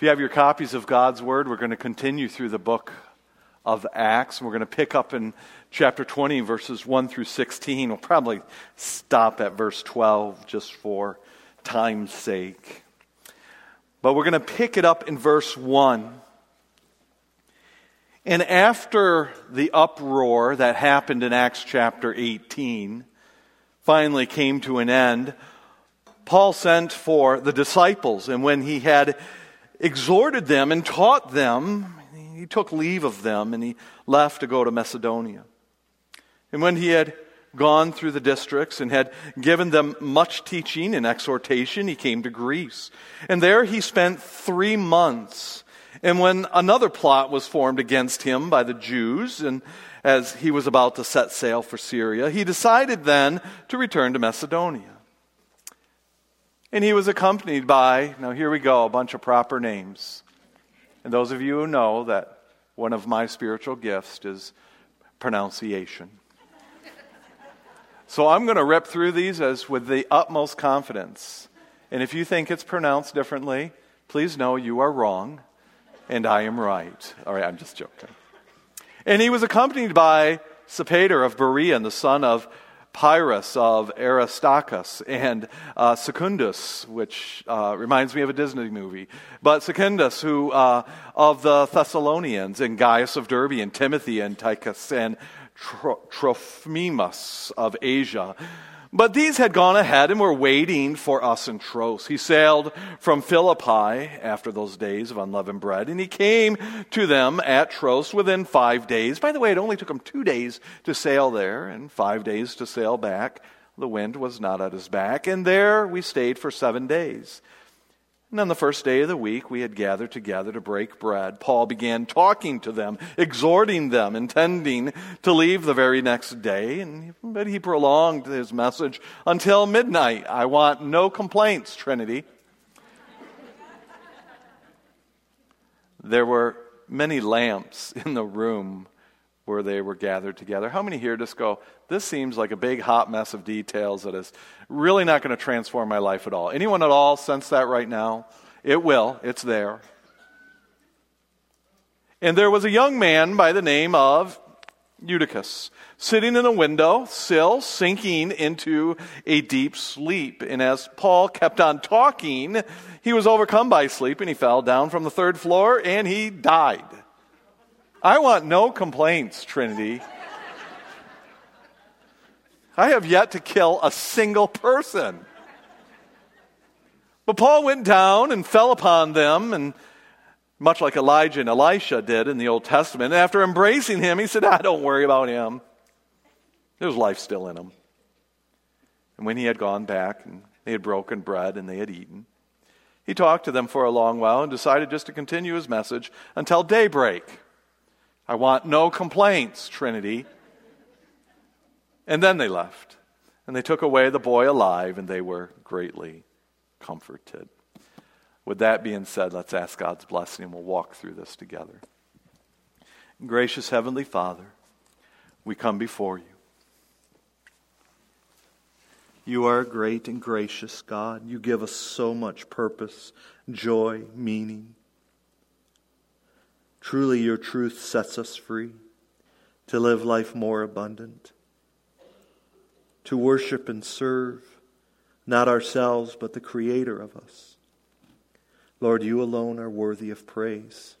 If you have your copies of God's Word, we're going to continue through the book of Acts. We're going to pick up in chapter 20, verses 1 through 16. We'll probably stop at verse 12 just for time's sake. But we're going to pick it up in verse 1. And after the uproar that happened in Acts chapter 18 finally came to an end, Paul sent for the disciples. And when he had exhorted them and taught them, he took leave of them and he left to go to Macedonia. And when he had gone through the districts and had given them much teaching and exhortation, he came to Greece. And there he spent three months. And when another plot was formed against him by the Jews, and as he was about to set sail for Syria, he decided then to return to Macedonia. And he was accompanied by, now here we go, a bunch of proper names. And those of you who know that one of my spiritual gifts is pronunciation. So I'm going to rip through these as with the utmost confidence. And if you think it's pronounced differently, please know you are wrong and I am right. All right, I'm just joking. And he was accompanied by Sopater of Berea and the son of Pyrrhus of Aristarchus and uh, Secundus, which uh, reminds me of a Disney movie. But Secundus, who uh, of the Thessalonians, and Gaius of Derbe, and Timothy, and Tychus, and Tro- Trophimus of Asia. But these had gone ahead and were waiting for us in Troas. He sailed from Philippi after those days of unleavened bread, and he came to them at Troas within five days. By the way, it only took him two days to sail there and five days to sail back. The wind was not at his back, and there we stayed for seven days. And on the first day of the week, we had gathered together to break bread. Paul began talking to them, exhorting them, intending to leave the very next day. And, but he prolonged his message until midnight. I want no complaints, Trinity. there were many lamps in the room where they were gathered together. How many here just go, this seems like a big hot mess of details that is really not going to transform my life at all? Anyone at all sense that right now? It will, it's there. And there was a young man by the name of Eutychus, sitting in a window sill, sinking into a deep sleep. And as Paul kept on talking, he was overcome by sleep and he fell down from the third floor and he died. I want no complaints, Trinity. I have yet to kill a single person. But Paul went down and fell upon them, and much like Elijah and Elisha did in the Old Testament, and after embracing him, he said, ah, Don't worry about him. There's life still in him. And when he had gone back, and they had broken bread and they had eaten, he talked to them for a long while and decided just to continue his message until daybreak. I want no complaints, Trinity. And then they left. And they took away the boy alive, and they were greatly comforted. With that being said, let's ask God's blessing, and we'll walk through this together. Gracious Heavenly Father, we come before you. You are a great and gracious God. You give us so much purpose, joy, meaning. Truly, your truth sets us free to live life more abundant, to worship and serve not ourselves, but the Creator of us. Lord, you alone are worthy of praise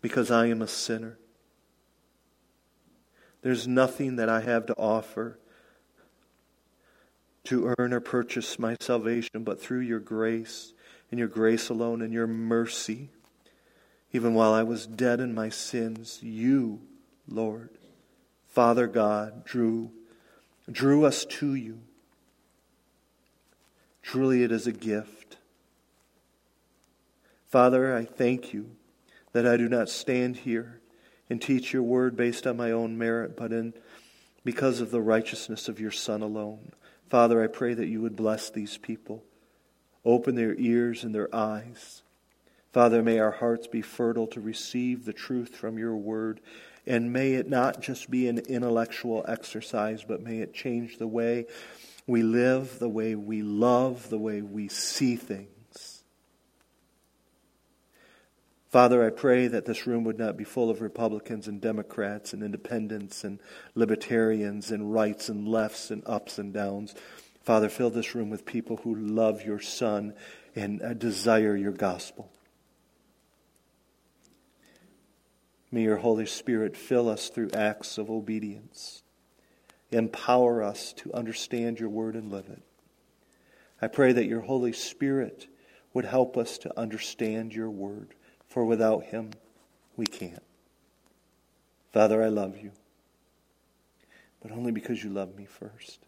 because I am a sinner. There's nothing that I have to offer to earn or purchase my salvation, but through your grace and your grace alone and your mercy. Even while I was dead in my sins, you, Lord, Father God, drew, drew us to you. Truly, it is a gift. Father, I thank you that I do not stand here and teach your word based on my own merit, but in because of the righteousness of your Son alone. Father, I pray that you would bless these people, open their ears and their eyes Father, may our hearts be fertile to receive the truth from your word. And may it not just be an intellectual exercise, but may it change the way we live, the way we love, the way we see things. Father, I pray that this room would not be full of Republicans and Democrats and independents and libertarians and rights and lefts and ups and downs. Father, fill this room with people who love your Son and uh, desire your gospel. May your Holy Spirit fill us through acts of obedience. Empower us to understand your word and live it. I pray that your Holy Spirit would help us to understand your word for without him, we can't. Father, I love you, but only because you love me first.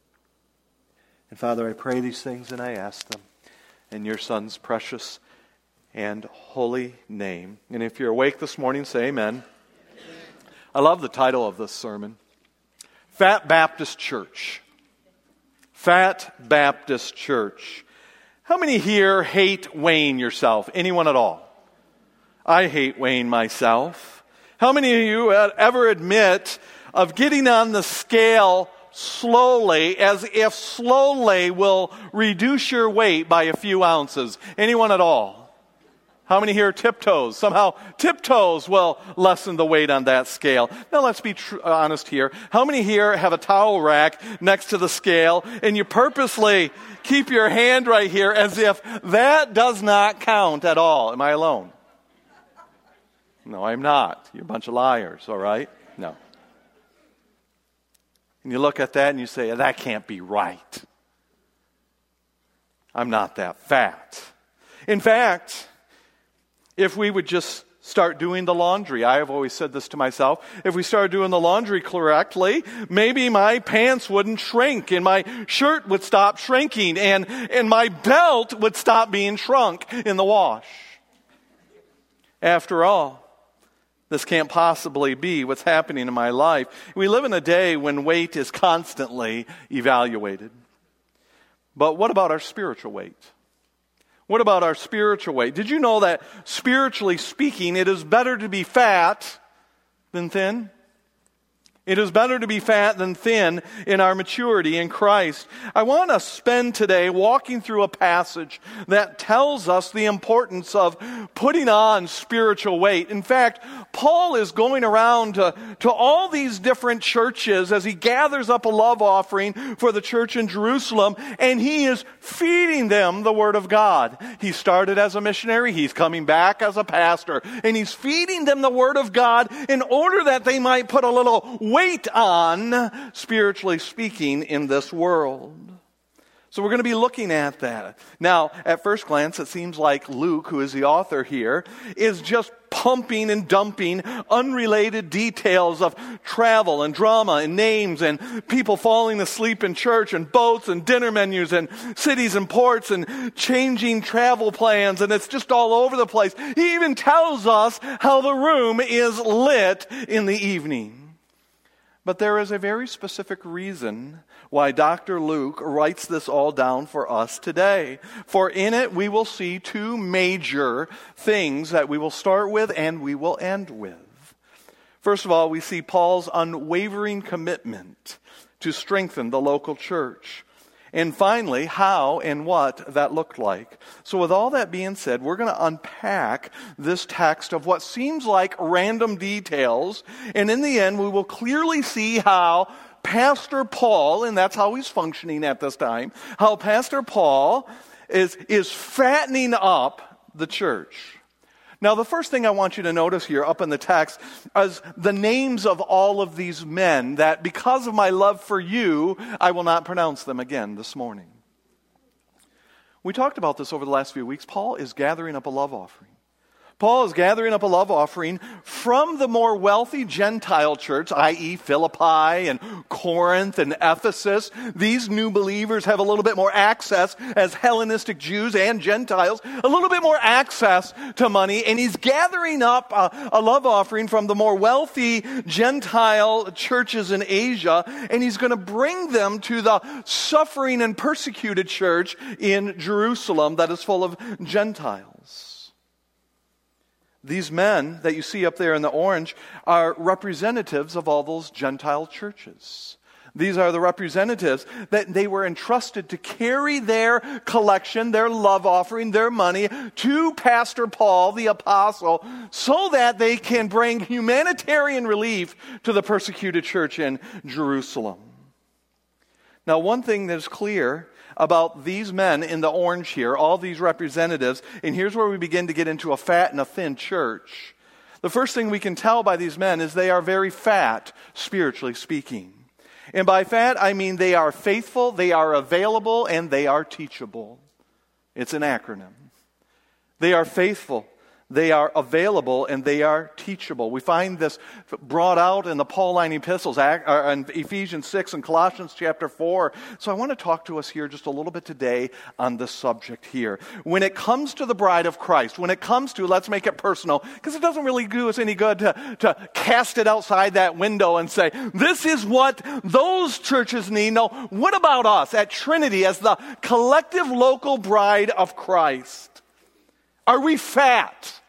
And Father, I pray these things and I ask them in your Son's precious and holy name. And if you're awake this morning, say amen. I love the title of this sermon Fat Baptist Church. Fat Baptist Church. How many here hate weighing yourself? Anyone at all? I hate weighing myself. How many of you ever admit of getting on the scale slowly as if slowly will reduce your weight by a few ounces? Anyone at all? How many here tiptoes? Somehow tiptoes will lessen the weight on that scale. Now let's be tr- uh, honest here. How many here have a towel rack next to the scale and you purposely keep your hand right here as if that does not count at all? Am I alone? No, I'm not. You're a bunch of liars, all right? No. And you look at that and you say, that can't be right. I'm not that fat. In fact, if we would just start doing the laundry. I have always said this to myself. If we started doing the laundry correctly, maybe my pants wouldn't shrink and my shirt would stop shrinking and, and my belt would stop being shrunk in the wash. After all, this can't possibly be what's happening in my life. We live in a day when weight is constantly evaluated. But what about our spiritual weight? What about our spiritual weight? Did you know that spiritually speaking, it is better to be fat than thin? It is better to be fat than thin in our maturity in Christ. I want to spend today walking through a passage that tells us the importance of putting on spiritual weight. In fact, Paul is going around to, to all these different churches as he gathers up a love offering for the church in Jerusalem, and he is feeding them the Word of God. He started as a missionary, he's coming back as a pastor, and he's feeding them the Word of God in order that they might put a little weight on, spiritually speaking, in this world. So we're going to be looking at that. Now, at first glance, it seems like Luke, who is the author here, is just pumping and dumping unrelated details of travel and drama and names and people falling asleep in church and boats and dinner menus and cities and ports and changing travel plans and it's just all over the place. He even tells us how the room is lit in the evening. But there is a very specific reason why Dr. Luke writes this all down for us today. For in it we will see two major things that we will start with and we will end with. First of all, we see Paul's unwavering commitment to strengthen the local church. And finally, how and what that looked like. So, with all that being said, we're going to unpack this text of what seems like random details. And in the end, we will clearly see how Pastor Paul, and that's how he's functioning at this time, how Pastor Paul is, is fattening up the church. Now, the first thing I want you to notice here up in the text is the names of all of these men that because of my love for you, I will not pronounce them again this morning. We talked about this over the last few weeks. Paul is gathering up a love offering. Paul is gathering up a love offering from the more wealthy Gentile church, i.e., Philippi and Corinth and Ephesus. These new believers have a little bit more access as Hellenistic Jews and Gentiles, a little bit more access to money, and he's gathering up a, a love offering from the more wealthy Gentile churches in Asia, and he's going to bring them to the suffering and persecuted church in Jerusalem that is full of Gentiles. These men that you see up there in the orange are representatives of all those Gentile churches. These are the representatives that they were entrusted to carry their collection, their love offering, their money to Pastor Paul, the apostle, so that they can bring humanitarian relief to the persecuted church in Jerusalem. Now, one thing that is clear about these men in the orange here, all these representatives, and here's where we begin to get into a fat and a thin church. The first thing we can tell by these men is they are very fat, spiritually speaking. And by fat, I mean they are faithful, they are available, and they are teachable. It's an acronym. They are faithful, they are available and they are teachable. We find this brought out in the Pauline epistles, uh, in Ephesians 6 and Colossians chapter 4. So I want to talk to us here just a little bit today on this subject here. When it comes to the bride of Christ, when it comes to, let's make it personal, because it doesn't really do us any good to, to cast it outside that window and say, this is what those churches need. No, what about us at Trinity as the collective local bride of Christ? Are we fat?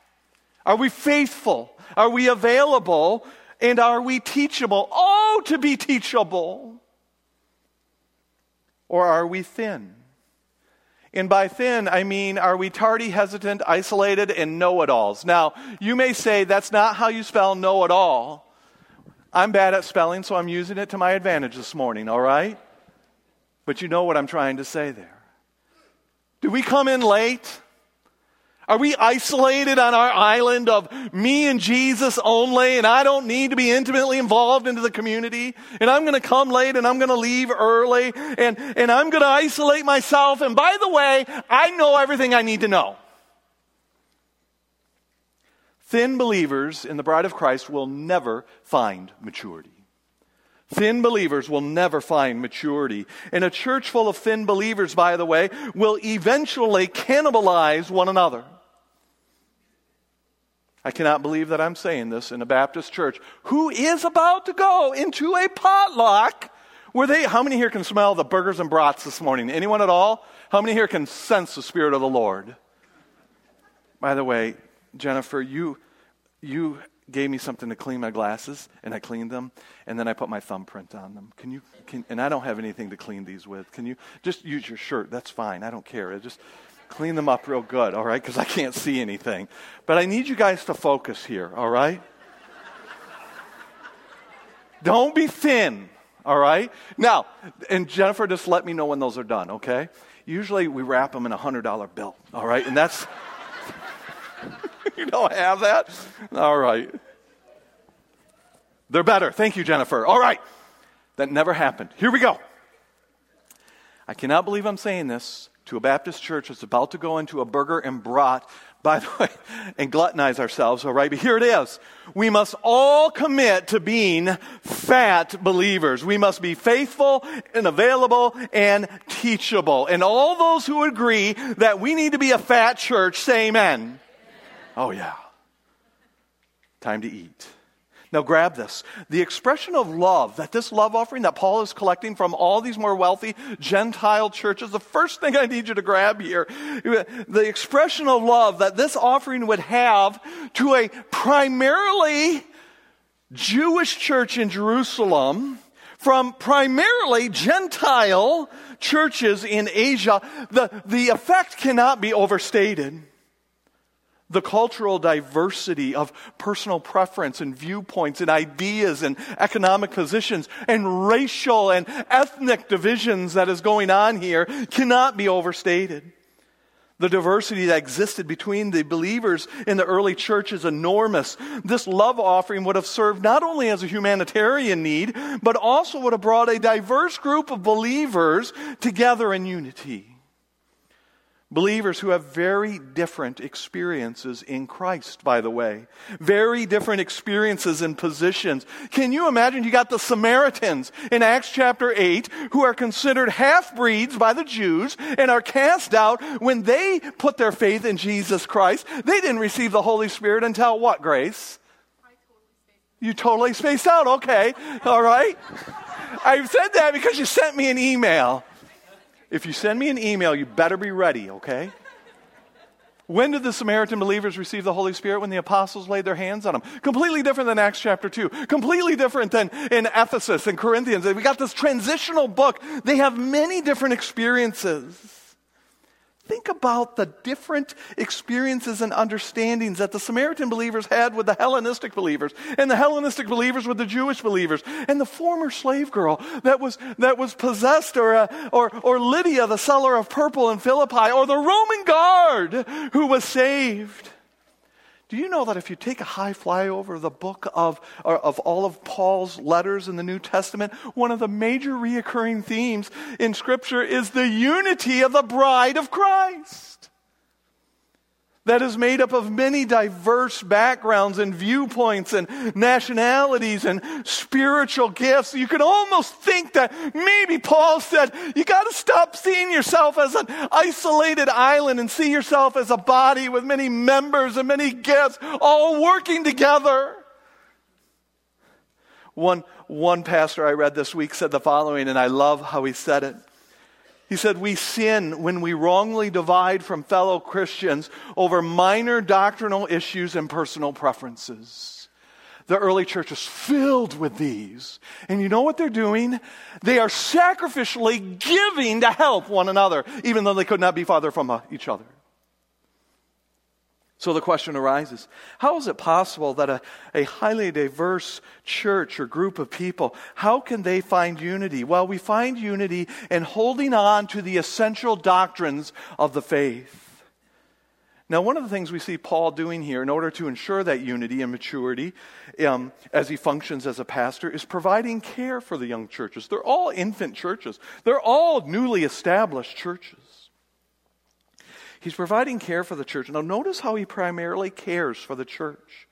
Are we faithful? Are we available? And are we teachable? Oh, to be teachable. Or are we thin? And by thin, I mean, are we tardy, hesitant, isolated, and know it alls? Now, you may say that's not how you spell know it all. I'm bad at spelling, so I'm using it to my advantage this morning, all right? But you know what I'm trying to say there. Do we come in late? Are we isolated on our island of me and Jesus only, and I don't need to be intimately involved into the community? And I'm going to come late and I'm going to leave early, and, and I'm going to isolate myself. And by the way, I know everything I need to know. Thin believers in the bride of Christ will never find maturity. Thin believers will never find maturity. And a church full of thin believers, by the way, will eventually cannibalize one another. I cannot believe that I'm saying this in a Baptist church who is about to go into a potluck where they, how many here can smell the burgers and brats this morning? Anyone at all? How many here can sense the Spirit of the Lord? By the way, Jennifer, you, you gave me something to clean my glasses, and I cleaned them, and then I put my thumbprint on them. Can you, can, and I don't have anything to clean these with. Can you just use your shirt? That's fine. I don't care. I just, clean them up real good, all right? Because I can't see anything. But I need you guys to focus here, all right? Don't be thin, all right? Now, and Jennifer, just let me know when those are done, okay? Usually we wrap them in a $100 bill, all right? And that's, you don't have that? All right. They're better. Thank you, Jennifer. All right. That never happened. Here we go. I cannot believe I'm saying this, to a Baptist church that's about to go into a burger and brat, by the way, and gluttonize ourselves, all right? But here it is. We must all commit to being fat believers. We must be faithful and available and teachable. And all those who agree that we need to be a fat church, say amen. amen. Oh, yeah. Time to eat. Now, grab this. The expression of love that this love offering that Paul is collecting from all these more wealthy Gentile churches, the first thing I need you to grab here, the expression of love that this offering would have to a primarily Jewish church in Jerusalem from primarily Gentile churches in Asia, the, the effect cannot be overstated the cultural diversity of personal preference and viewpoints and ideas and economic positions and racial and ethnic divisions that is going on here cannot be overstated. The diversity that existed between the believers in the early church is enormous. This love offering would have served not only as a humanitarian need, but also would have brought a diverse group of believers together in unity. Believers who have very different experiences in Christ, by the way. Very different experiences and positions. Can you imagine? You got the Samaritans in Acts chapter 8 who are considered half breeds by the Jews and are cast out when they put their faith in Jesus Christ. They didn't receive the Holy Spirit until what, Grace? You totally spaced out. Okay. All right. I said that because you sent me an email. If you send me an email, you better be ready, okay? When did the Samaritan believers receive the Holy Spirit? When the apostles laid their hands on them. Completely different than Acts chapter 2. Completely different than in Ephesus and Corinthians. We got this transitional book. They have many different experiences. Think about the different experiences and understandings that the Samaritan believers had with the Hellenistic believers, and the Hellenistic believers with the Jewish believers, and the former slave girl that was, that was possessed, or, uh, or, or Lydia, the seller of purple in Philippi, or the Roman guard who was saved. Do you know that if you take a high flyover of the book of, of all of Paul's letters in the New Testament, one of the major reoccurring themes in Scripture is the unity of the bride of Christ? That is made up of many diverse backgrounds and viewpoints and nationalities and spiritual gifts. You could almost think that maybe Paul said, you got to stop seeing yourself as an isolated island and see yourself as a body with many members and many gifts all working together. One, one pastor I read this week said the following, and I love how he said it. He said, We sin when we wrongly divide from fellow Christians over minor doctrinal issues and personal preferences. The early church is filled with these. And you know what they're doing? They are sacrificially giving to help one another, even though they could not be farther from uh, each other. So the question arises how is it possible that a, a highly diverse church or group of people, how can they find unity? Well, we find unity in holding on to the essential doctrines of the faith. Now, one of the things we see Paul doing here in order to ensure that unity and maturity um, as he functions as a pastor is providing care for the young churches. They're all infant churches, they're all newly established churches. He's providing care for the church. Now, notice how he primarily cares for the church.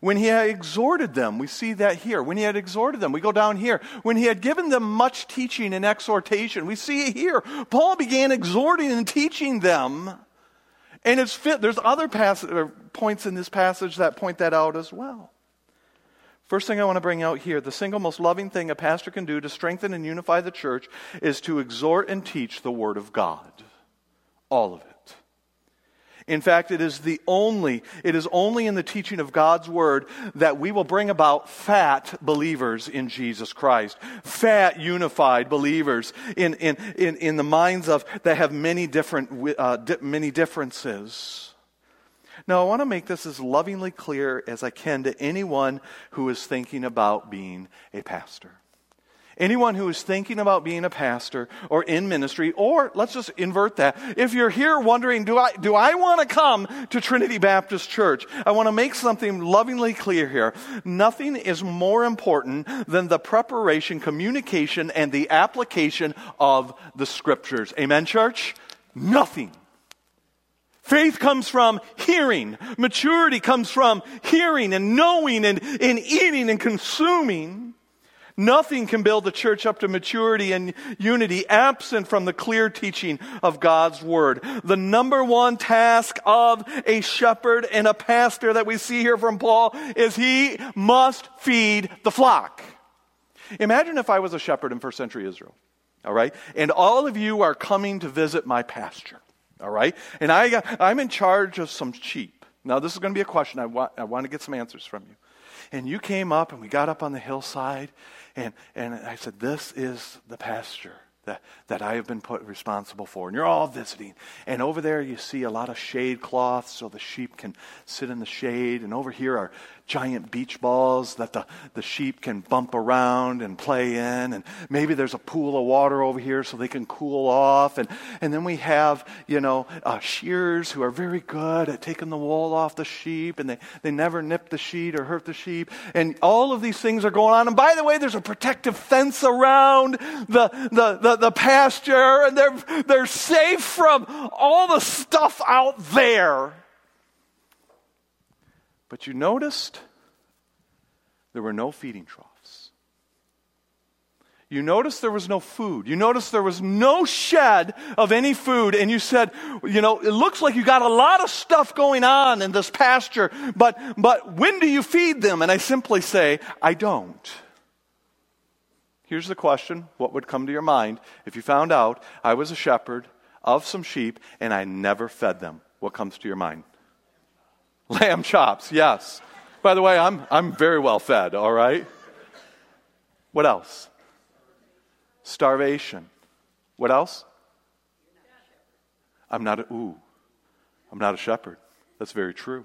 When he had exhorted them, we see that here. When he had exhorted them, we go down here. When he had given them much teaching and exhortation, we see it here. Paul began exhorting and teaching them. And it's fit. There's other pass- uh, points in this passage that point that out as well. First thing I want to bring out here the single most loving thing a pastor can do to strengthen and unify the church is to exhort and teach the Word of God. All of it. In fact, it is the only, it is only in the teaching of God's word that we will bring about fat believers in Jesus Christ. Fat, unified believers in, in, in, in the minds of, that have many different, uh, di- many differences. Now, I want to make this as lovingly clear as I can to anyone who is thinking about being a pastor. Anyone who is thinking about being a pastor or in ministry, or let's just invert that. If you're here wondering, do I, do I want to come to Trinity Baptist Church? I want to make something lovingly clear here. Nothing is more important than the preparation, communication, and the application of the scriptures. Amen, church? Nothing. Faith comes from hearing. Maturity comes from hearing and knowing and, and eating and consuming. Nothing can build the church up to maturity and unity absent from the clear teaching of God's word. The number one task of a shepherd and a pastor that we see here from Paul is he must feed the flock. Imagine if I was a shepherd in first century Israel, all right? And all of you are coming to visit my pasture, all right? And I, I'm in charge of some sheep. Now, this is going to be a question. I want, I want to get some answers from you. And you came up, and we got up on the hillside, and, and I said, This is the pasture that, that I have been put responsible for. And you're all visiting. And over there, you see a lot of shade cloths so the sheep can sit in the shade. And over here are giant beach balls that the, the sheep can bump around and play in. And maybe there's a pool of water over here so they can cool off. And, and then we have, you know, uh, shearers who are very good at taking the wool off the sheep and they, they never nip the sheep or hurt the sheep. And all of these things are going on. And by the way, there's a protective fence around the, the, the, the pasture and they're, they're safe from all the stuff out there. But you noticed there were no feeding troughs. You noticed there was no food. You noticed there was no shed of any food. And you said, you know, it looks like you got a lot of stuff going on in this pasture, but, but when do you feed them? And I simply say, I don't. Here's the question what would come to your mind if you found out I was a shepherd of some sheep and I never fed them? What comes to your mind? Lamb chops, yes. By the way, I'm, I'm very well fed, all right? What else? Starvation. What else? I'm not a, ooh, I'm not a shepherd. That's very true.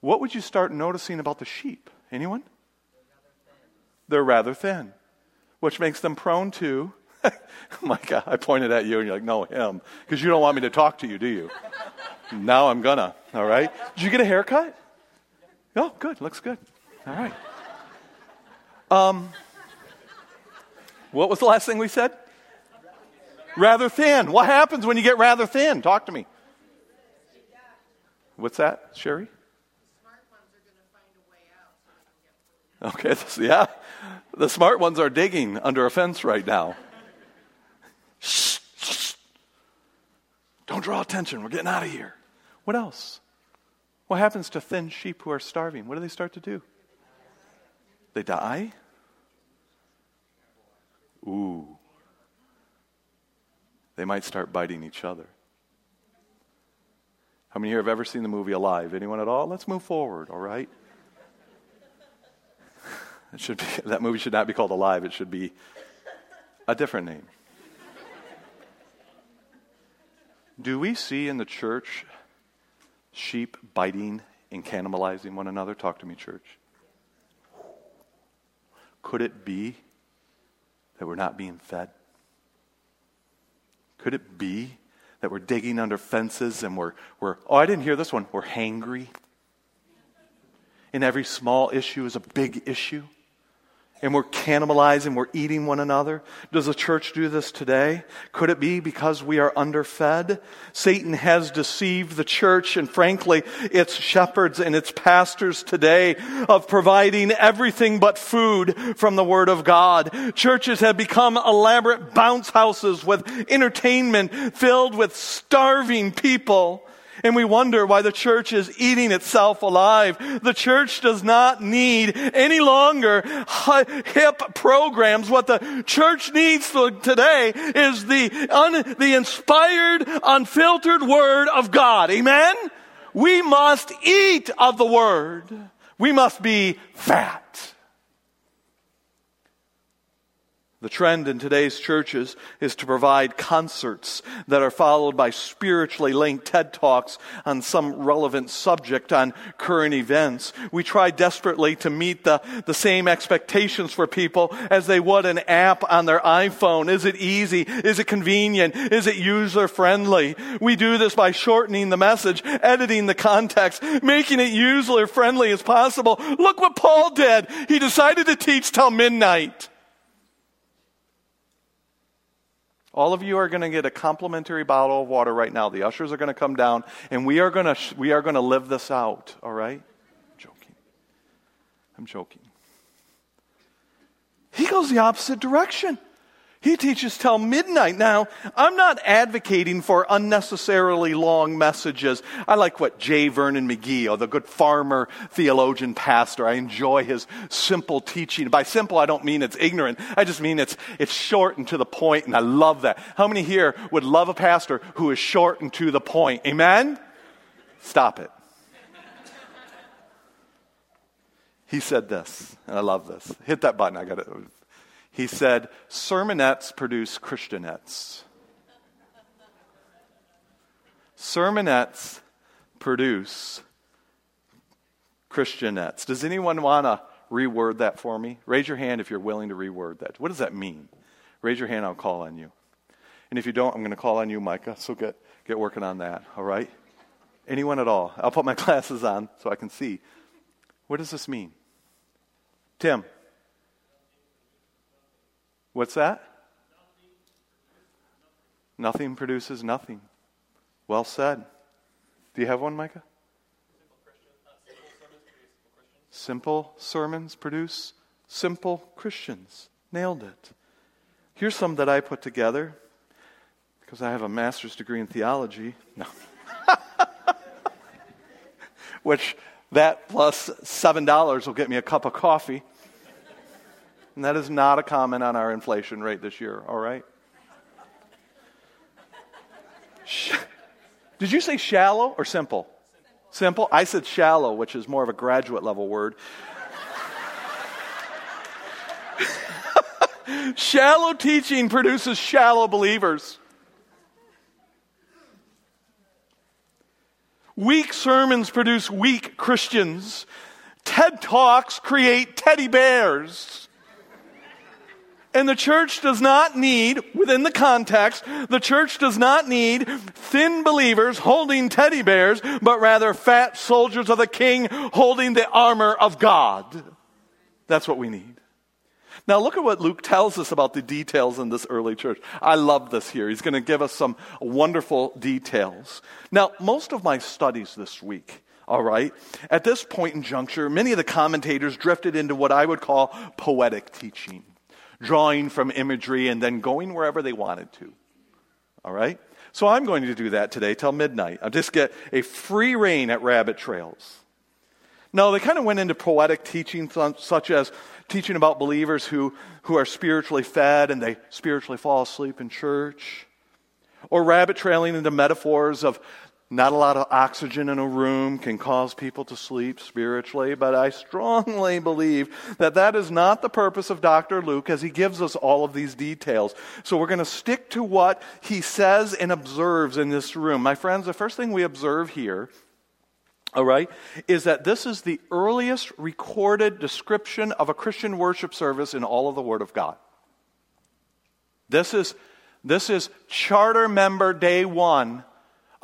What would you start noticing about the sheep? Anyone? They're rather thin, which makes them prone to. my God, I pointed at you and you're like, no, him. Because you don't want me to talk to you, do you? now I'm gonna, all right? Did you get a haircut? Oh, good. Looks good. All right. Um, what was the last thing we said? Rather thin. What happens when you get rather thin? Talk to me. What's that, Sherry? Okay, yeah. The smart ones are digging under a fence right now. Shh, shh. Don't draw attention. We're getting out of here. What else? What happens to thin sheep who are starving? What do they start to do? They die? Ooh. They might start biting each other. How many here have ever seen the movie Alive? Anyone at all? Let's move forward, all right? It should be, that movie should not be called Alive. It should be a different name. Do we see in the church sheep biting and cannibalizing one another? Talk to me, church. Could it be that we're not being fed? Could it be that we're digging under fences and we're, we're oh, I didn't hear this one, we're hangry? And every small issue is a big issue? And we're cannibalizing, we're eating one another? Does the church do this today? Could it be because we are underfed? Satan has deceived the church and frankly, its shepherds and its pastors today of providing everything but food from the Word of God. Churches have become elaborate bounce houses with entertainment filled with starving people. And we wonder why the church is eating itself alive. The church does not need any longer hip programs. What the church needs today is the, un, the inspired, unfiltered Word of God. Amen? We must eat of the Word. We must be fat. The trend in today's churches is to provide concerts that are followed by spiritually linked TED Talks on some relevant subject on current events. We try desperately to meet the, the same expectations for people as they would an app on their iPhone. Is it easy? Is it convenient? Is it user friendly? We do this by shortening the message, editing the context, making it user friendly as possible. Look what Paul did. He decided to teach till midnight. All of you are going to get a complimentary bottle of water right now. The ushers are going to come down, and we are going to, we are going to live this out, all right? I'm joking. I'm joking. He goes the opposite direction. He teaches till midnight. Now, I'm not advocating for unnecessarily long messages. I like what J. Vernon McGee, or the good farmer theologian pastor, I enjoy his simple teaching. By simple, I don't mean it's ignorant. I just mean it's, it's short and to the point, and I love that. How many here would love a pastor who is short and to the point? Amen? Stop it. He said this, and I love this. Hit that button. I got it. He said, Sermonettes produce Christianettes. Sermonettes produce Christianettes. Does anyone want to reword that for me? Raise your hand if you're willing to reword that. What does that mean? Raise your hand, I'll call on you. And if you don't, I'm going to call on you, Micah. So get, get working on that, all right? Anyone at all? I'll put my glasses on so I can see. What does this mean? Tim. What's that? Nothing produces nothing. Well said. Do you have one, Micah? Simple sermons produce simple Christians. Nailed it. Here's some that I put together because I have a master's degree in theology. No. Which that plus $7 will get me a cup of coffee. And that is not a comment on our inflation rate this year, all right? Did you say shallow or simple? Simple. I said shallow, which is more of a graduate level word. shallow teaching produces shallow believers. Weak sermons produce weak Christians. TED Talks create teddy bears. And the church does not need, within the context, the church does not need thin believers holding teddy bears, but rather fat soldiers of the king holding the armor of God. That's what we need. Now, look at what Luke tells us about the details in this early church. I love this here. He's going to give us some wonderful details. Now, most of my studies this week, all right, at this point in juncture, many of the commentators drifted into what I would call poetic teaching, drawing from imagery and then going wherever they wanted to. All right? So I'm going to do that today till midnight. I'll just get a free reign at rabbit trails. No, they kind of went into poetic teaching, such as teaching about believers who, who are spiritually fed and they spiritually fall asleep in church. Or rabbit trailing into metaphors of not a lot of oxygen in a room can cause people to sleep spiritually, but I strongly believe that that is not the purpose of Dr. Luke as he gives us all of these details. So we're going to stick to what he says and observes in this room. My friends, the first thing we observe here all right, is that this is the earliest recorded description of a Christian worship service in all of the Word of God. This is, this is charter member day one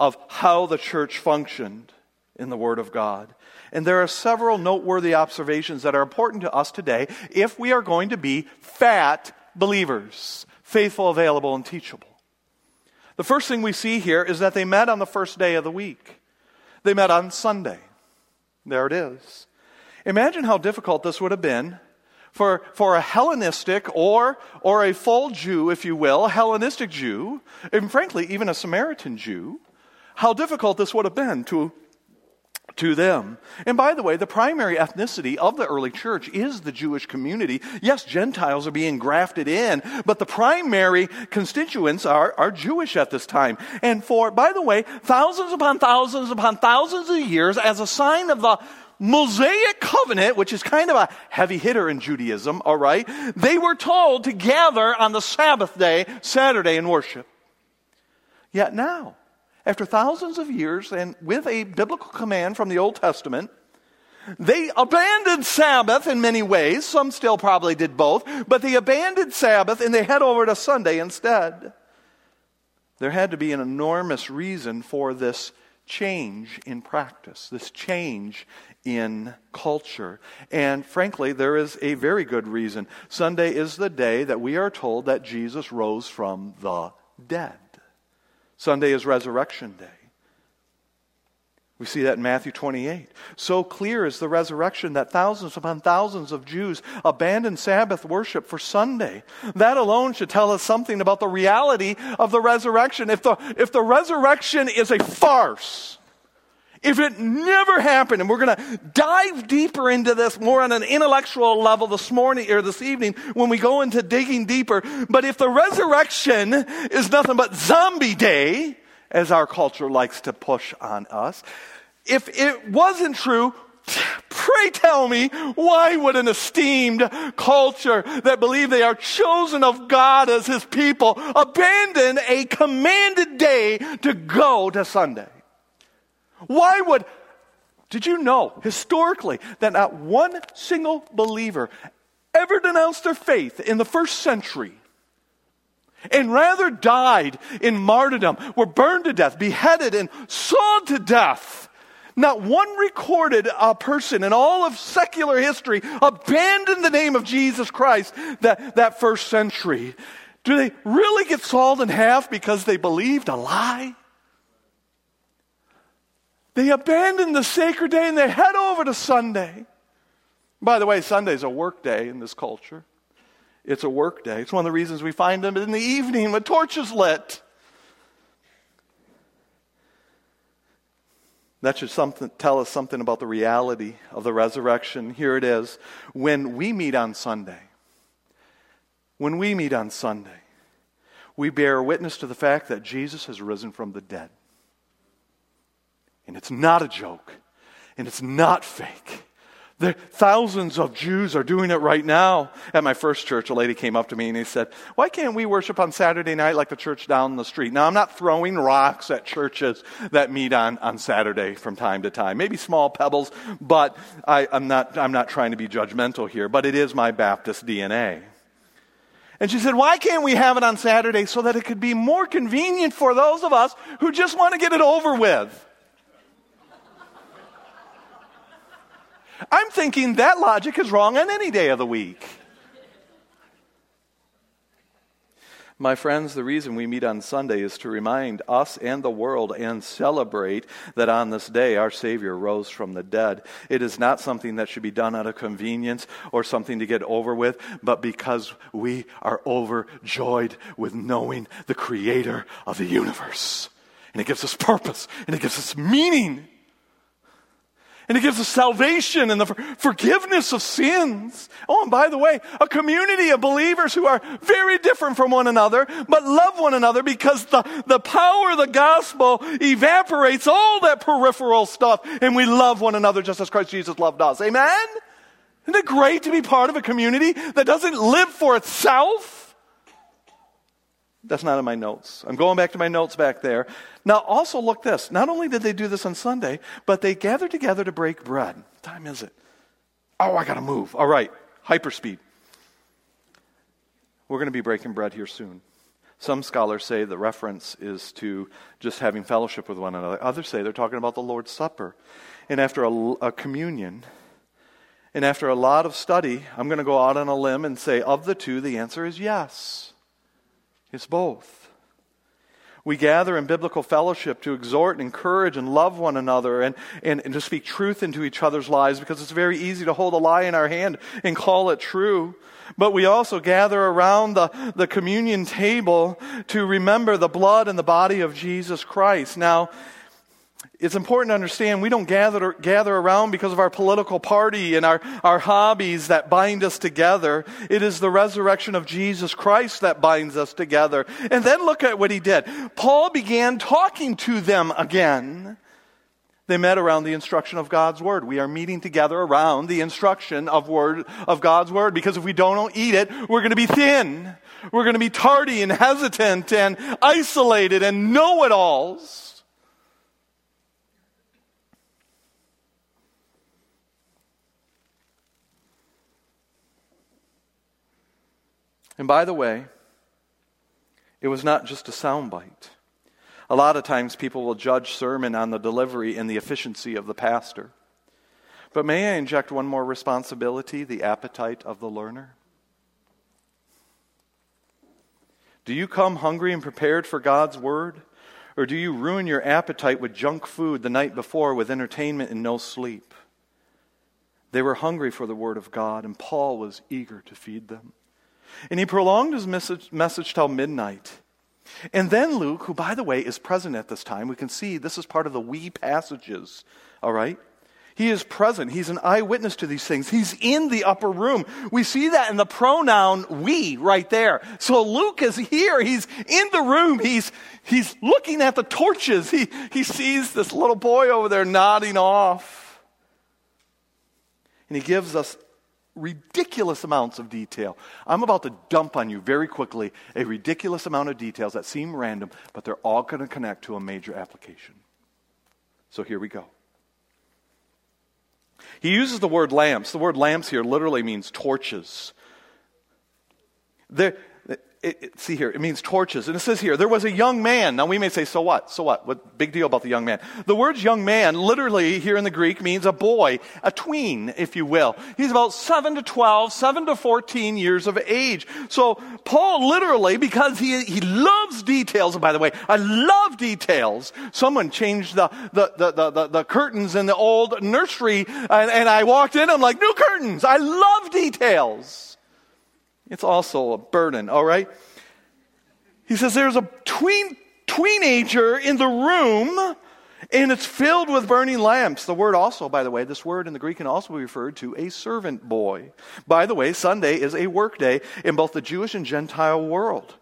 of how the church functioned in the Word of God. And there are several noteworthy observations that are important to us today if we are going to be fat believers, faithful, available, and teachable. The first thing we see here is that they met on the first day of the week. They met on Sunday. There it is. Imagine how difficult this would have been for, for a Hellenistic or, or a full Jew, if you will, a Hellenistic Jew, and frankly, even a Samaritan Jew, how difficult this would have been to to them. And by the way, the primary ethnicity of the early church is the Jewish community. Yes, Gentiles are being grafted in, but the primary constituents are, are Jewish at this time. And for, by the way, thousands upon thousands upon thousands of years, as a sign of the Mosaic covenant, which is kind of a heavy hitter in Judaism, all right, they were told to gather on the Sabbath day, Saturday, and worship. Yet now, after thousands of years and with a biblical command from the Old Testament, they abandoned Sabbath in many ways. Some still probably did both, but they abandoned Sabbath and they head over to Sunday instead. There had to be an enormous reason for this change in practice, this change in culture. And frankly, there is a very good reason. Sunday is the day that we are told that Jesus rose from the dead. Sunday is Resurrection Day. We see that in Matthew 28. So clear is the resurrection that thousands upon thousands of Jews abandoned Sabbath worship for Sunday. That alone should tell us something about the reality of the resurrection. If the, if the resurrection is a farce, if it never happened, and we're going to dive deeper into this more on an intellectual level this morning or this evening when we go into digging deeper. But if the resurrection is nothing but zombie day, as our culture likes to push on us, if it wasn't true, Pray tell me, why would an esteemed culture that believe they are chosen of God as his people abandon a commanded day to go to Sunday? Why would, did you know historically that not one single believer ever denounced their faith in the first century? and rather died in martyrdom, were burned to death, beheaded, and sawed to death. Not one recorded uh, person in all of secular history abandoned the name of Jesus Christ that, that first century. Do they really get sawed in half because they believed a lie? They abandon the sacred day and they head over to Sunday. By the way, Sunday is a work day in this culture. It's a work day. It's one of the reasons we find them in the evening with torches lit. That should tell us something about the reality of the resurrection. Here it is. When we meet on Sunday, when we meet on Sunday, we bear witness to the fact that Jesus has risen from the dead. And it's not a joke. And it's not fake. The thousands of Jews are doing it right now. At my first church, a lady came up to me and he said, Why can't we worship on Saturday night like the church down the street? Now, I'm not throwing rocks at churches that meet on, on Saturday from time to time. Maybe small pebbles, but I, I'm, not, I'm not trying to be judgmental here, but it is my Baptist DNA. And she said, Why can't we have it on Saturday so that it could be more convenient for those of us who just want to get it over with? I'm thinking that logic is wrong on any day of the week. My friends, the reason we meet on Sunday is to remind us and the world and celebrate that on this day our Savior rose from the dead. It is not something that should be done out of convenience or something to get over with, but because we are overjoyed with knowing the Creator of the universe. And it gives us purpose and it gives us meaning. And it gives us salvation and the forgiveness of sins. Oh, and by the way, a community of believers who are very different from one another, but love one another because the, the power of the gospel evaporates all that peripheral stuff and we love one another just as Christ Jesus loved us. Amen? Isn't it great to be part of a community that doesn't live for itself? That's not in my notes. I'm going back to my notes back there. Now, also look this. Not only did they do this on Sunday, but they gathered together to break bread. What time is it? Oh, I got to move. All right, hyperspeed. We're going to be breaking bread here soon. Some scholars say the reference is to just having fellowship with one another. Others say they're talking about the Lord's Supper. And after a, a communion, and after a lot of study, I'm going to go out on a limb and say, of the two, the answer is yes. It's both. We gather in biblical fellowship to exhort and encourage and love one another and, and, and, to speak truth into each other's lives because it's very easy to hold a lie in our hand and call it true. But we also gather around the, the communion table to remember the blood and the body of Jesus Christ. Now, it's important to understand we don't gather, gather around because of our political party and our, our hobbies that bind us together. It is the resurrection of Jesus Christ that binds us together. And then look at what he did. Paul began talking to them again. They met around the instruction of God's word. We are meeting together around the instruction of word of God's word because if we don't eat it, we're going to be thin. We're going to be tardy and hesitant and isolated and know-it-alls. And by the way, it was not just a soundbite. A lot of times people will judge sermon on the delivery and the efficiency of the pastor. But may I inject one more responsibility the appetite of the learner? Do you come hungry and prepared for God's word? Or do you ruin your appetite with junk food the night before with entertainment and no sleep? They were hungry for the word of God, and Paul was eager to feed them. And he prolonged his message, message till midnight. And then Luke, who, by the way, is present at this time, we can see this is part of the we passages, all right? He is present. He's an eyewitness to these things. He's in the upper room. We see that in the pronoun we right there. So Luke is here. He's in the room. He's, he's looking at the torches. He, he sees this little boy over there nodding off. And he gives us ridiculous amounts of detail. I'm about to dump on you very quickly a ridiculous amount of details that seem random, but they're all going to connect to a major application. So here we go. He uses the word lamps. The word lamps here literally means torches. There, it, it, see here, it means torches. And it says here, there was a young man. Now we may say, so what? So what? What big deal about the young man? The word young man literally here in the Greek means a boy, a tween, if you will. He's about 7 to 12, 7 to 14 years of age. So Paul literally, because he, he loves details, and by the way, I love details. Someone changed the, the, the, the, the, the curtains in the old nursery and, and I walked in, I'm like, new curtains. I love details. It's also a burden, all right? He says there's a tween, teenager in the room and it's filled with burning lamps. The word also, by the way, this word in the Greek can also be referred to a servant boy. By the way, Sunday is a work day in both the Jewish and Gentile world.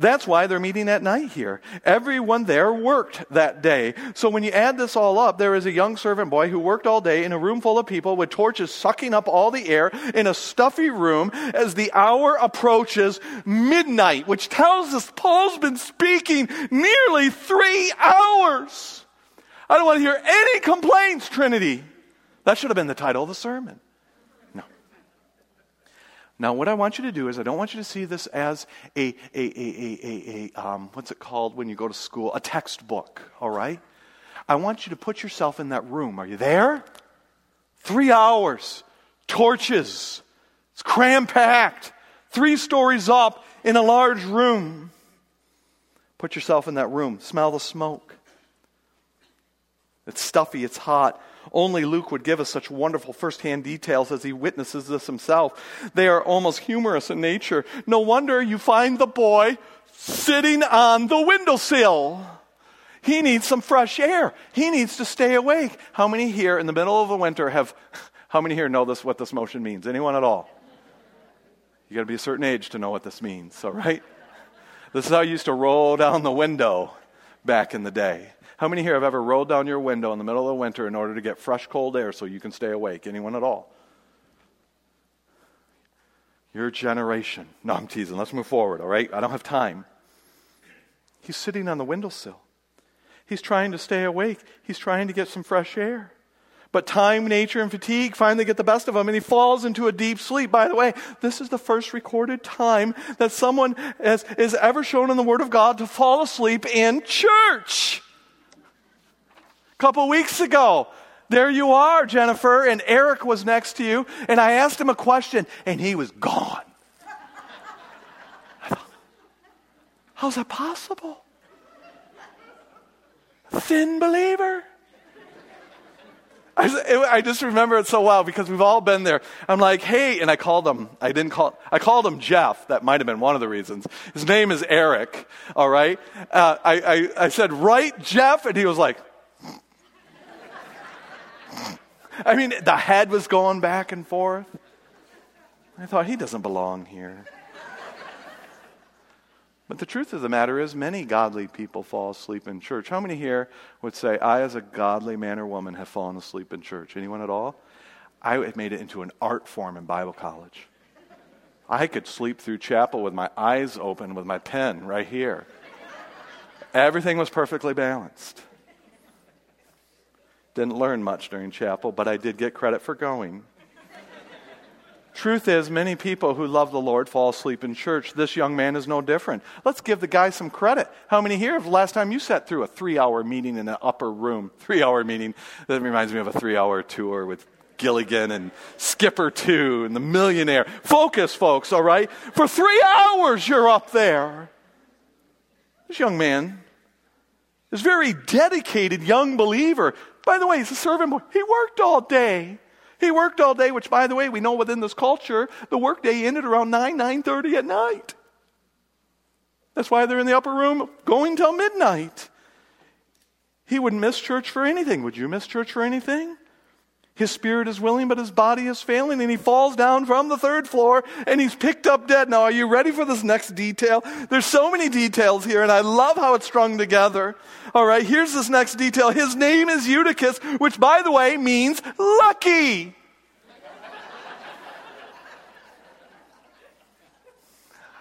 That's why they're meeting at night here. Everyone there worked that day. So when you add this all up, there is a young servant boy who worked all day in a room full of people with torches sucking up all the air in a stuffy room as the hour approaches midnight, which tells us Paul's been speaking nearly three hours. I don't want to hear any complaints, Trinity. That should have been the title of the sermon. Now, what I want you to do is, I don't want you to see this as a, a, a, a, a, um, what's it called when you go to school? A textbook, all right? I want you to put yourself in that room. Are you there? Three hours, torches, it's cram packed, three stories up in a large room. Put yourself in that room, smell the smoke. It's stuffy, it's hot. Only Luke would give us such wonderful firsthand details as he witnesses this himself. They are almost humorous in nature. No wonder you find the boy sitting on the windowsill. He needs some fresh air. He needs to stay awake. How many here in the middle of the winter have, how many here know this, what this motion means? Anyone at all? You got to be a certain age to know what this means, all right? This is how you used to roll down the window back in the day. How many here have ever rolled down your window in the middle of the winter in order to get fresh, cold air so you can stay awake? Anyone at all? Your generation. No, I'm teasing. Let's move forward, all right? I don't have time. He's sitting on the windowsill. He's trying to stay awake. He's trying to get some fresh air. But time, nature, and fatigue finally get the best of him, and he falls into a deep sleep. By the way, this is the first recorded time that someone has, is ever shown in the Word of God to fall asleep in church couple weeks ago. There you are, Jennifer, and Eric was next to you, and I asked him a question, and he was gone. How's that possible? Thin believer. I, just remember it so well because we've all been there. I'm like, hey, and I called him. I didn't call. I called him Jeff. That might have been one of the reasons. His name is Eric. All right. Uh, I, I, I said, right, Jeff, and he was like, I mean, the head was going back and forth. I thought, he doesn't belong here. But the truth of the matter is, many godly people fall asleep in church. How many here would say, I, as a godly man or woman, have fallen asleep in church? Anyone at all? I made it into an art form in Bible college. I could sleep through chapel with my eyes open with my pen right here. Everything was perfectly balanced. Didn't learn much during chapel, but I did get credit for going. Truth is, many people who love the Lord fall asleep in church. This young man is no different. Let's give the guy some credit. How many here have last time you sat through a three hour meeting in an upper room? Three hour meeting. That reminds me of a three hour tour with Gilligan and Skipper too and the millionaire. Focus, folks, all right? For three hours you're up there. This young man is very dedicated young believer. By the way, he's a servant boy. He worked all day. He worked all day, which, by the way, we know within this culture, the workday ended around 9, 9.30 at night. That's why they're in the upper room going till midnight. He wouldn't miss church for anything. Would you miss church for anything? His spirit is willing, but his body is failing, and he falls down from the third floor and he's picked up dead. Now, are you ready for this next detail? There's so many details here, and I love how it's strung together. All right, here's this next detail. His name is Eutychus, which, by the way, means lucky.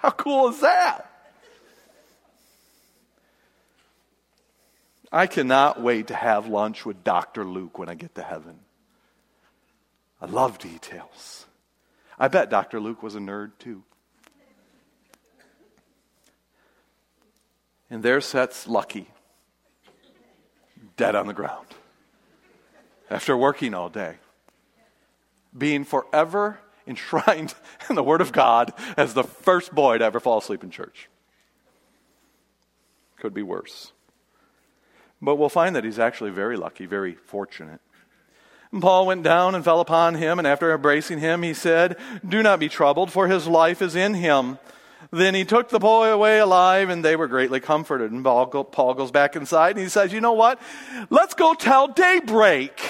How cool is that? I cannot wait to have lunch with Dr. Luke when I get to heaven. I love details. I bet Dr. Luke was a nerd too. And there sits Lucky, dead on the ground, after working all day, being forever enshrined in the Word of God as the first boy to ever fall asleep in church. Could be worse. But we'll find that he's actually very lucky, very fortunate. And Paul went down and fell upon him, and after embracing him, he said, Do not be troubled, for his life is in him. Then he took the boy away alive, and they were greatly comforted. And Paul, goes back inside, and he says, You know what? Let's go tell daybreak.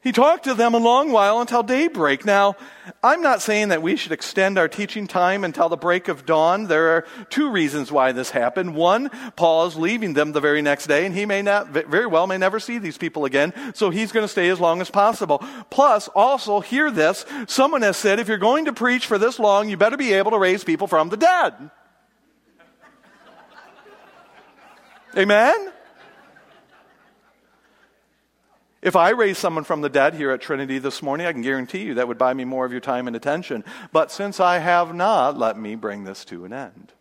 He talked to them a long while until daybreak. Now, I'm not saying that we should extend our teaching time until the break of dawn. There are two reasons why this happened. One, Paul is leaving them the very next day, and he may not, very well may never see these people again, so he's going to stay as long as possible. Plus, also, hear this someone has said, if you're going to preach for this long, you better be able to raise people from the dead. Amen? If I raise someone from the dead here at Trinity this morning, I can guarantee you that would buy me more of your time and attention. But since I have not, let me bring this to an end.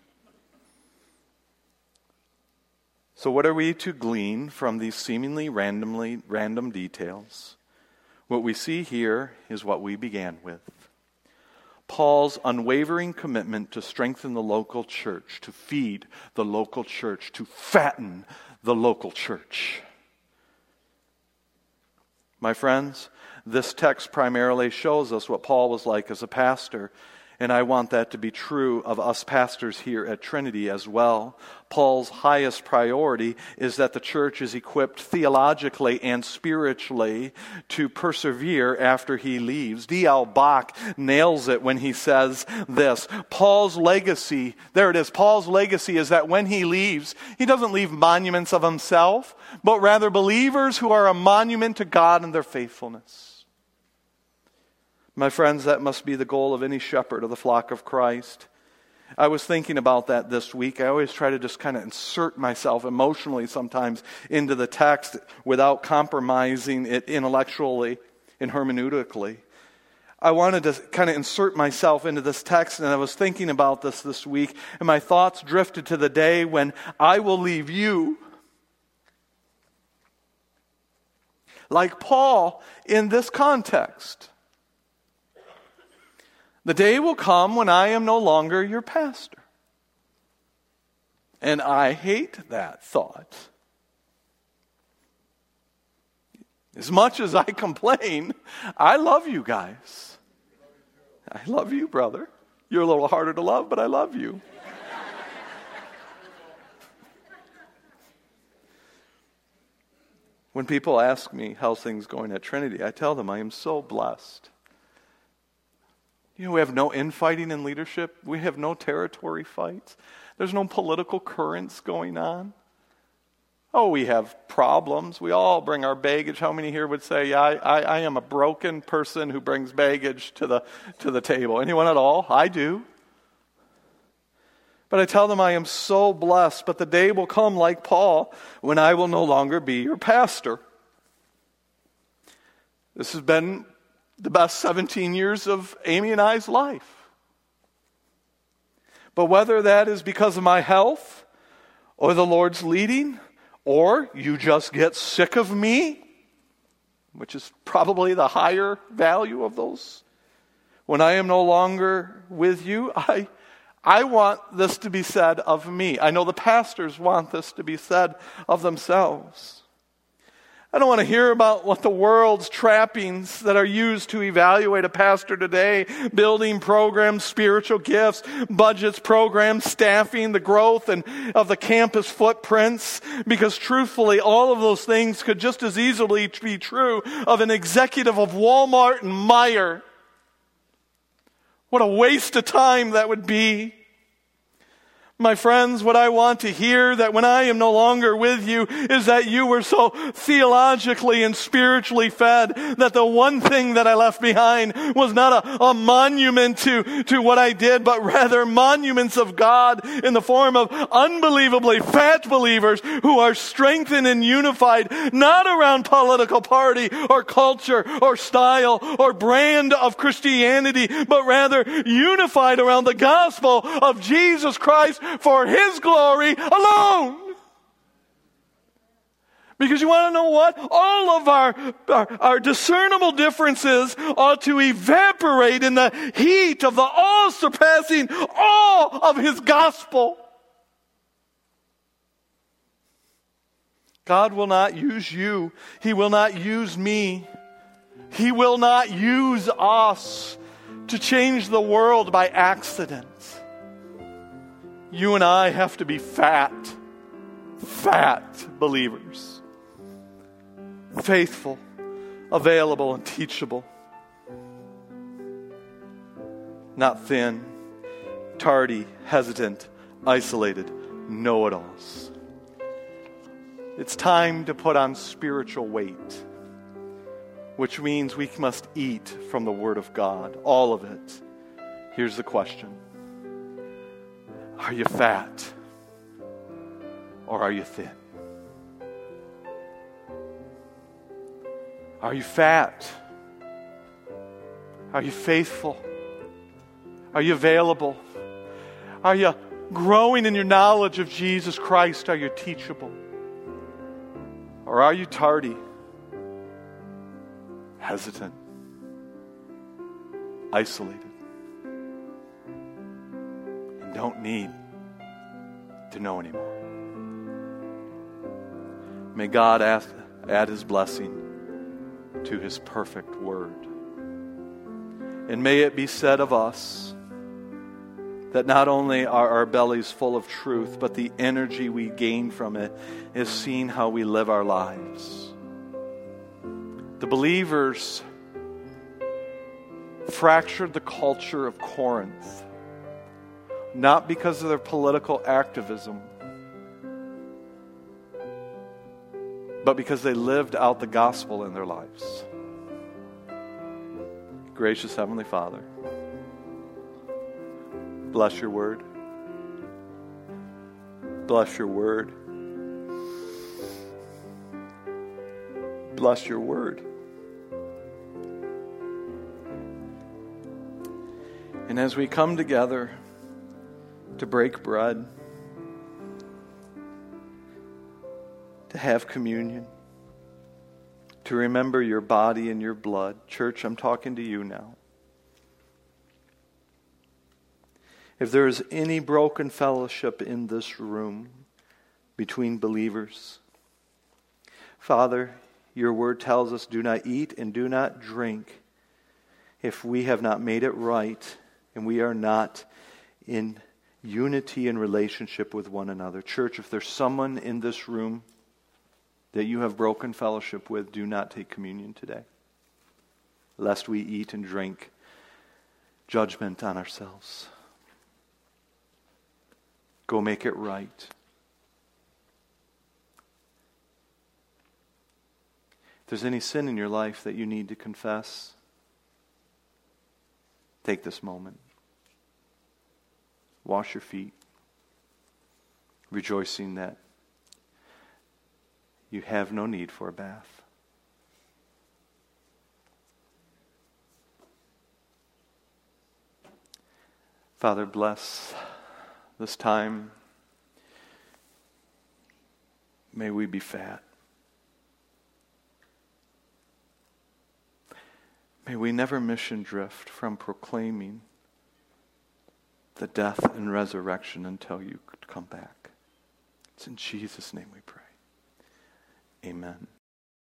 So, what are we to glean from these seemingly randomly random details? What we see here is what we began with. Paul's unwavering commitment to strengthen the local church, to feed the local church, to fatten the local church. My friends, this text primarily shows us what Paul was like as a pastor. And I want that to be true of us pastors here at Trinity as well. Paul's highest priority is that the church is equipped theologically and spiritually to persevere after he leaves. D.L. Bock nails it when he says this Paul's legacy, there it is, Paul's legacy is that when he leaves, he doesn't leave monuments of himself, but rather believers who are a monument to God and their faithfulness. My friends, that must be the goal of any shepherd of the flock of Christ. I was thinking about that this week. I always try to just kind of insert myself emotionally sometimes into the text without compromising it intellectually and hermeneutically. I wanted to kind of insert myself into this text, and I was thinking about this this week, and my thoughts drifted to the day when I will leave you. Like Paul in this context. The day will come when I am no longer your pastor. And I hate that thought. As much as I complain, I love you guys. I love you, brother. You're a little harder to love, but I love you. when people ask me how's things going at Trinity, I tell them I am so blessed. You know, we have no infighting in leadership. We have no territory fights. There's no political currents going on. Oh, we have problems. We all bring our baggage. How many here would say, yeah, I, I, I am a broken person who brings baggage to the, to the table? Anyone at all? I do. But I tell them I am so blessed, but the day will come, like Paul, when I will no longer be your pastor. This has been the best 17 years of Amy and I's life. But whether that is because of my health or the Lord's leading, or you just get sick of me, which is probably the higher value of those. When I am no longer with you, I, I want this to be said of me. I know the pastors want this to be said of themselves. I don't want to hear about what the world's trappings that are used to evaluate a pastor today building programs, spiritual gifts, budgets, programs, staffing, the growth and of the campus footprints. Because truthfully, all of those things could just as easily be true of an executive of Walmart and Meijer. What a waste of time that would be. My friends, what I want to hear that when I am no longer with you is that you were so theologically and spiritually fed that the one thing that I left behind was not a, a, monument to, to what I did, but rather monuments of God in the form of unbelievably fat believers who are strengthened and unified, not around political party or culture or style or brand of Christianity, but rather unified around the gospel of Jesus Christ for His glory alone. Because you want to know what? All of our, our, our, discernible differences ought to evaporate in the heat of the all surpassing awe of His gospel. God will not use you, He will not use me, He will not use us to change the world by accident. You and I have to be fat, fat believers. Faithful, available and teachable. Not thin, tardy, hesitant, isolated, know it alls. It's time to put on spiritual weight, which means we must eat from the Word of God, all of it. Here's the question Are you fat or are you thin? Are you fat? Are you faithful? Are you available? Are you growing in your knowledge of Jesus Christ? Are you teachable? Or are you tardy, hesitant, isolated, don't need to know anymore? May God ask, add his blessing to his perfect word. And may it be said of us that not only are our bellies full of truth, but the energy we gain from it is seeing how we live our lives. The believers fractured the culture of Corinth, not because of their political activism, but because they lived out the gospel in their lives. Gracious Heavenly Father, bless your word. Bless your word. Bless your word. And as we come together to break bread, to have communion, to remember your body and your blood. Church, I'm talking to you now. If there is any broken fellowship in this room between believers, Father, your word tells us do not eat and do not drink if we have not made it right and we are not in unity and relationship with one another. Church, if there's someone in this room, that you have broken fellowship with, do not take communion today, lest we eat and drink judgment on ourselves. Go make it right. If there's any sin in your life that you need to confess, take this moment. Wash your feet, rejoicing that you have no need for a bath. Father, bless this time. May we be fat. May we never mission drift from proclaiming the death and resurrection until you come back. It's in Jesus' name we pray. Amen.